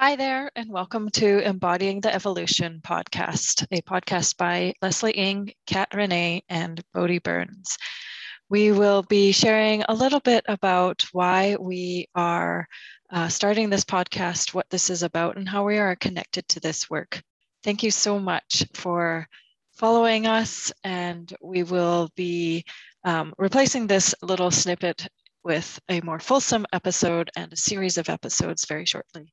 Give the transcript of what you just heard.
Hi there, and welcome to Embodying the Evolution podcast, a podcast by Leslie Ing, Kat Renee, and Bodhi Burns. We will be sharing a little bit about why we are uh, starting this podcast, what this is about, and how we are connected to this work. Thank you so much for following us, and we will be um, replacing this little snippet with a more fulsome episode and a series of episodes very shortly.